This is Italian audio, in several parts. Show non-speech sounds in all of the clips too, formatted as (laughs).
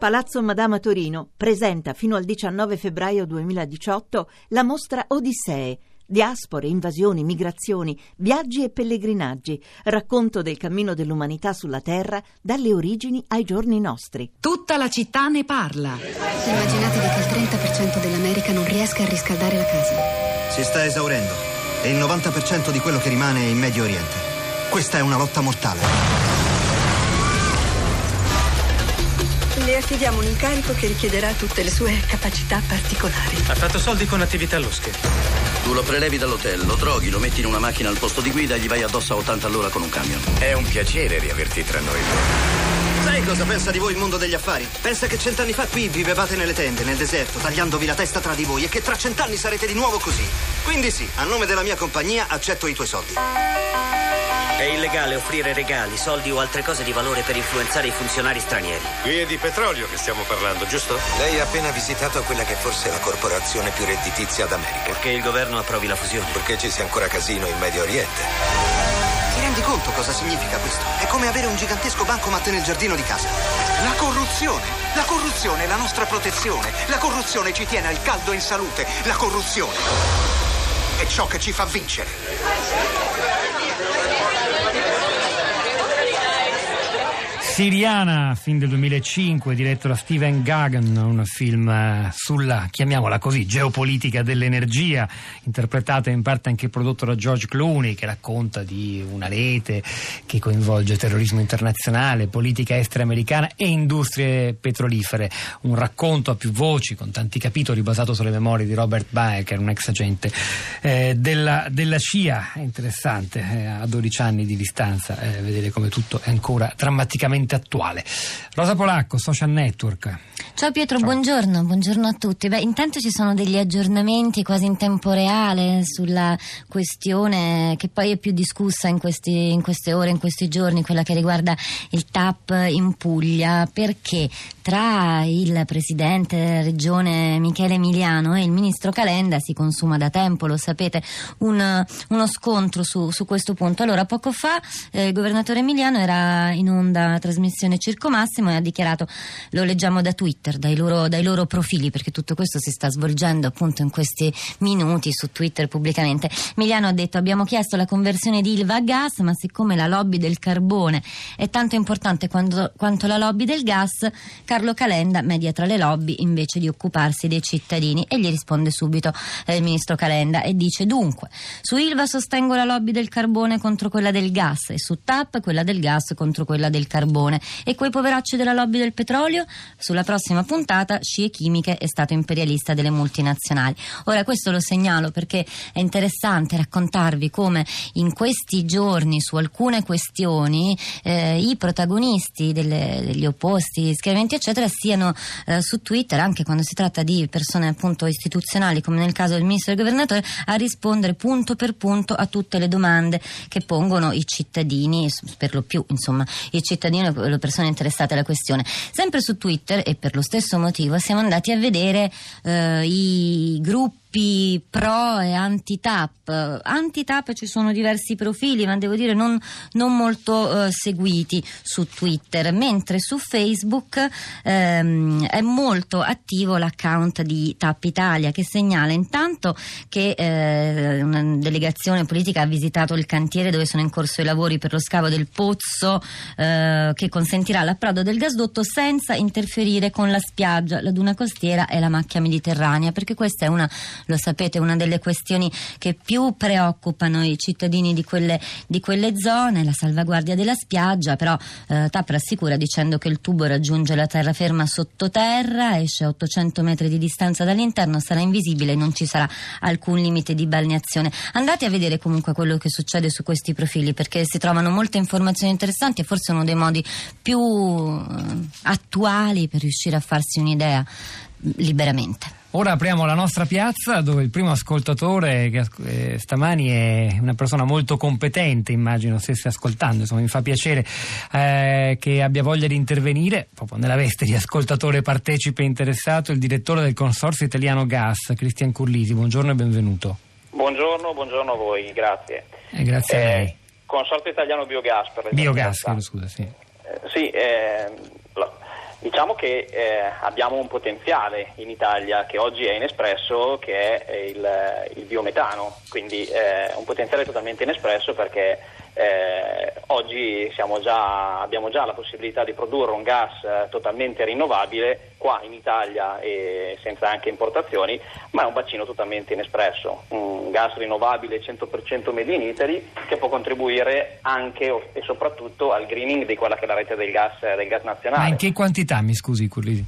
Palazzo Madama Torino presenta fino al 19 febbraio 2018 la mostra Odissee. Diaspore, invasioni, migrazioni, viaggi e pellegrinaggi, racconto del cammino dell'umanità sulla Terra dalle origini ai giorni nostri. Tutta la città ne parla. Immaginatevi che il 30% dell'America non riesca a riscaldare la casa. Si sta esaurendo e il 90% di quello che rimane è in Medio Oriente. Questa è una lotta mortale. Le affidiamo un incarico che richiederà tutte le sue capacità particolari. Ha fatto soldi con attività losche. Tu lo prelevi dall'hotel, lo droghi, lo metti in una macchina al posto di guida e gli vai addosso a 80 all'ora con un camion. È un piacere riaverti tra noi. Sai cosa pensa di voi il mondo degli affari? Pensa che cent'anni fa qui vivevate nelle tende, nel deserto, tagliandovi la testa tra di voi e che tra cent'anni sarete di nuovo così. Quindi sì, a nome della mia compagnia accetto i tuoi soldi. È illegale offrire regali, soldi o altre cose di valore per influenzare i funzionari stranieri. Qui è di petrolio che stiamo parlando, giusto? Lei ha appena visitato quella che forse è la corporazione più redditizia d'America. Perché il governo approvi la fusione. Perché ci sia ancora casino in Medio Oriente. Ti rendi conto cosa significa questo? È come avere un gigantesco bancomat nel giardino di casa. La corruzione! La corruzione è la nostra protezione. La corruzione ci tiene al caldo e in salute. La corruzione è ciò che ci fa vincere. Siriana, film del 2005, diretto da Steven Gagan, un film eh, sulla, chiamiamola così, geopolitica dell'energia, interpretato in parte anche prodotto da George Clooney, che racconta di una rete che coinvolge terrorismo internazionale, politica estera americana e industrie petrolifere. Un racconto a più voci, con tanti capitoli, basato sulle memorie di Robert Baker, un ex agente eh, della, della, CIA. È interessante, eh, a 12 anni di distanza, eh, vedere come tutto è ancora drammaticamente attuale. Rosa Polacco, Social Network. Ciao Pietro, Ciao. buongiorno, buongiorno a tutti. Beh, intanto ci sono degli aggiornamenti quasi in tempo reale sulla questione che poi è più discussa in, questi, in queste ore, in questi giorni, quella che riguarda il TAP in Puglia, perché tra il presidente della regione Michele Emiliano e il ministro Calenda si consuma da tempo, lo sapete, un, uno scontro su, su, questo punto. Allora, poco fa eh, il governatore Emiliano era in onda la trasmissione Circo Massimo e ha dichiarato, lo leggiamo da Twitter, dai loro, dai loro profili, perché tutto questo si sta svolgendo appunto in questi minuti su Twitter pubblicamente. Emiliano ha detto abbiamo chiesto la conversione di Ilva a gas, ma siccome la lobby del carbone è tanto importante quanto, quanto la lobby del gas, Carlo Calenda media tra le lobby invece di occuparsi dei cittadini e gli risponde subito eh, il ministro Calenda e dice dunque su Ilva sostengo la lobby del carbone contro quella del gas e su TAP quella del gas contro quella del carbone e quei poveracci della lobby del petrolio? Sulla prossima puntata Scie Chimiche è stato imperialista delle multinazionali. Ora questo lo segnalo perché è interessante raccontarvi come in questi giorni su alcune questioni eh, i protagonisti delle, degli opposti schieramenti eccetera siano eh, su Twitter, anche quando si tratta di persone appunto istituzionali, come nel caso del ministro e del governatore, a rispondere punto per punto a tutte le domande che pongono i cittadini, per lo più, insomma, i cittadini e le persone interessate alla questione. Sempre su Twitter, e per lo stesso motivo, siamo andati a vedere eh, i gruppi gruppi pro e anti-TAP. Anti-TAP ci sono diversi profili, ma devo dire non, non molto eh, seguiti su Twitter, mentre su Facebook ehm, è molto attivo l'account di TAP Italia che segnala intanto che eh, una delegazione politica ha visitato il cantiere dove sono in corso i lavori per lo scavo del pozzo eh, che consentirà l'approdo del gasdotto senza interferire con la spiaggia, la duna costiera e la macchia mediterranea, perché questa è una lo sapete, una delle questioni che più preoccupano i cittadini di quelle, di quelle zone, la salvaguardia della spiaggia, però eh, TAP rassicura dicendo che il tubo raggiunge la terraferma sottoterra, esce a 800 metri di distanza dall'interno, sarà invisibile e non ci sarà alcun limite di balneazione. Andate a vedere comunque quello che succede su questi profili perché si trovano molte informazioni interessanti e forse uno dei modi più eh, attuali per riuscire a farsi un'idea liberamente. Ora apriamo la nostra piazza dove il primo ascoltatore che eh, stamani è una persona molto competente, immagino stesse ascoltando, insomma mi fa piacere eh, che abbia voglia di intervenire, proprio nella veste di ascoltatore partecipe interessato, il direttore del Consorzio Italiano Gas, Cristian Curlisi. Buongiorno e benvenuto. Buongiorno, buongiorno a voi, grazie. Eh, grazie a lei. Consorzio Italiano Biogas per Biogas, chiedo scusa, sì. Eh, sì, eh, Diciamo che eh, abbiamo un potenziale in Italia che oggi è inespresso, che è il, il biometano, quindi eh, un potenziale totalmente inespresso perché eh, oggi già, abbiamo già la possibilità di produrre un gas eh, totalmente rinnovabile qua in Italia e senza anche importazioni, ma è un bacino totalmente inespresso, un gas rinnovabile 100% made in Italy che può contribuire anche e soprattutto al greening di quella che è la rete del gas, del gas nazionale. Ma in che quantità, mi scusi Curlisi?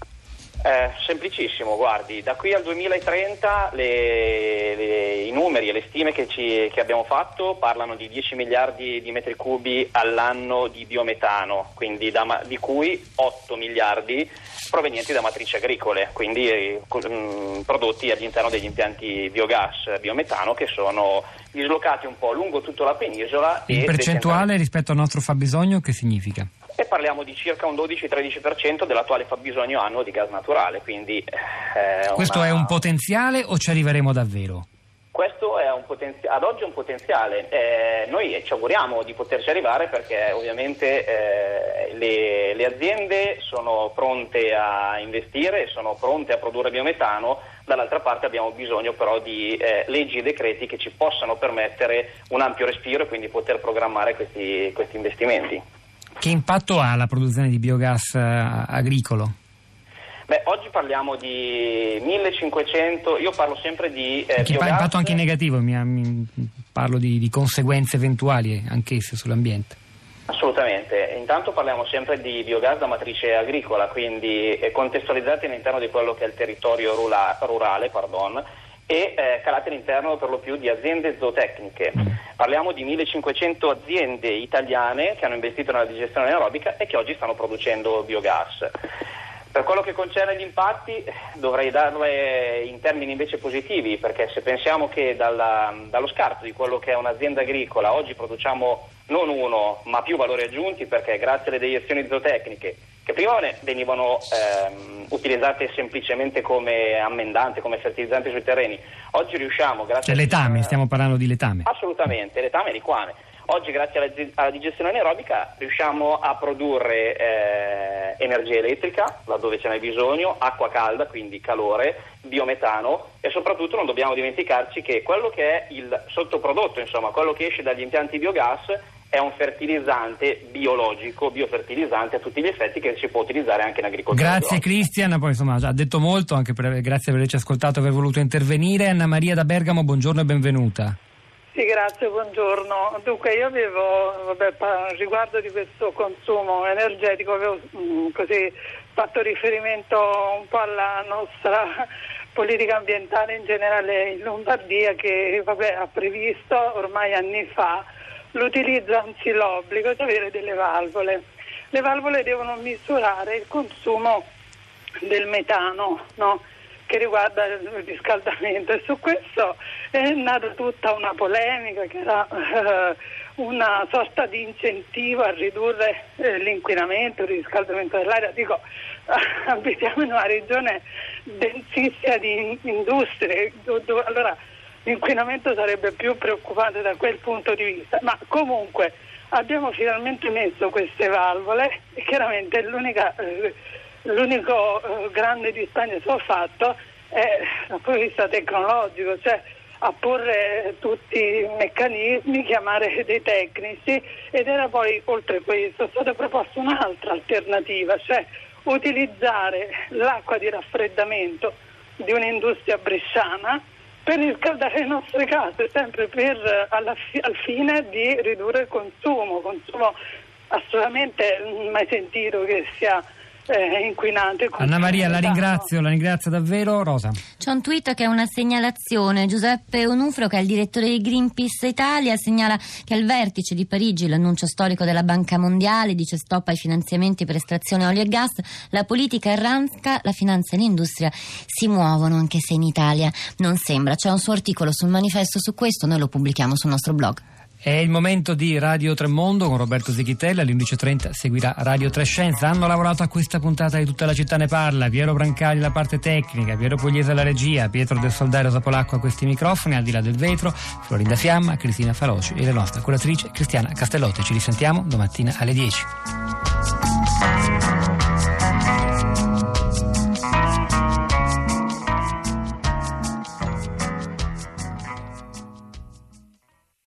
Eh, semplicissimo, guardi, da qui al 2030 le, le, i numeri e le stime che, ci, che, abbiamo fatto parlano di 10 miliardi di metri cubi all'anno di biometano, da, di cui 8 miliardi provenienti da matrici agricole, quindi eh, mh, prodotti all'interno degli impianti biogas biometano che sono dislocati un po' lungo tutta la penisola. Il percentuale rispetto al nostro fabbisogno che significa? E parliamo di circa un 12-13% dell'attuale fabbisogno annuo di gas naturale. Quindi, eh, Questo una... è un potenziale o ci arriveremo davvero? Questo è un potenzi- ad oggi è un potenziale, eh, noi ci auguriamo di poterci arrivare perché ovviamente eh, le, le, aziende sono pronte a investire, sono pronte a produrre biometano, dall'altra parte abbiamo bisogno però di eh, leggi e decreti che ci possano permettere un ampio respiro e quindi poter programmare questi, questi investimenti. Che impatto ha la produzione di biogas eh, agricolo? Beh, oggi parliamo di 1500, io parlo sempre di... Eh, che biogas... impatto anche negativo, mi, mi, parlo di, di conseguenze eventuali anch'esse sull'ambiente. Assolutamente, intanto parliamo sempre di biogas da matrice agricola, quindi eh, contestualizzati all'interno di quello che è il territorio rurale, rurale pardon, e eh, calate all'interno per lo più di aziende zootecniche. Parliamo di 1500 aziende italiane che hanno investito nella digestione anaerobica e che oggi stanno producendo biogas. Per quello che concerne gli impatti dovrei darle in termini invece positivi perché se pensiamo che dalla, dallo scarto di quello che è un'azienda agricola oggi produciamo non uno ma più valori aggiunti perché grazie alle deiezioni zootecniche che prima venivano ehm, utilizzate semplicemente come ammendante, come fertilizzante sui terreni, oggi riusciamo grazie cioè letame, a... stiamo parlando di letame. Assolutamente, letame e liquame. Oggi grazie alla, alla, digestione anaerobica riusciamo a produrre eh, energia elettrica laddove ce n'è bisogno, acqua calda, quindi calore, biometano e soprattutto non dobbiamo dimenticarci che quello che è il sottoprodotto, insomma, quello che esce dagli impianti biogas è un fertilizzante biologico, biofertilizzante a tutti gli effetti che si può utilizzare anche in agricoltura. Grazie Cristian, poi insomma ha detto molto, anche per, grazie per averci ascoltato e aver voluto intervenire. Anna Maria da Bergamo, buongiorno e benvenuta. Sì, grazie, buongiorno. Dunque io avevo, vabbè, riguardo di questo consumo energetico, avevo mh, mm, così fatto riferimento un po' alla nostra (laughs) politica ambientale in generale in Lombardia che vabbè, ha previsto ormai anni fa l'utilizzo, anzi l'obbligo di avere delle valvole. Le valvole devono misurare il consumo del metano, no? che riguarda il riscaldamento e su questo è nata tutta una polemica che era eh, una sorta di incentivo a ridurre eh, l'inquinamento, il riscaldamento dell'aria. Dico, (laughs) abitiamo in una regione densissima di industrie, dove, allora l'inquinamento sarebbe più preoccupante da quel punto di vista, ma comunque abbiamo finalmente messo queste valvole e chiaramente l'unico eh, grande dispendio che ho fatto è dal punto di vista tecnologico, cioè a porre tutti i meccanismi, chiamare dei tecnici ed era poi oltre questo stata proposta un'altra alternativa, cioè utilizzare l'acqua di raffreddamento di un'industria bresciana per riscaldare le nostre case, sempre per, alla, al fine di ridurre il consumo, consumo assolutamente mai sentito che sia eh, inquinante. Anna Maria, la ringrazio, la ringrazio davvero. Rosa. C'è un tweet che è una segnalazione. Giuseppe Onufro, che è il direttore di Greenpeace Italia, segnala che al vertice di Parigi l'annuncio storico della Banca Mondiale dice stop ai finanziamenti per estrazione olio e gas. La politica erranca, la finanza e l'industria si muovono, anche se in Italia non sembra. C'è un suo articolo sul manifesto su questo, noi lo pubblichiamo sul nostro blog. È il momento di Radio Tremondo con Roberto Zichitella, alle 11.30 seguirà Radio Trescenza. Hanno lavorato a questa puntata di Tutta la città ne parla, Piero Brancali la parte tecnica, Piero Pugliese la regia, Pietro del Soldario Zapolacco a questi microfoni, al di là del vetro, Florinda Fiamma, Cristina Faloci e la nostra curatrice Cristiana Castellotti. Ci risentiamo domattina alle 10.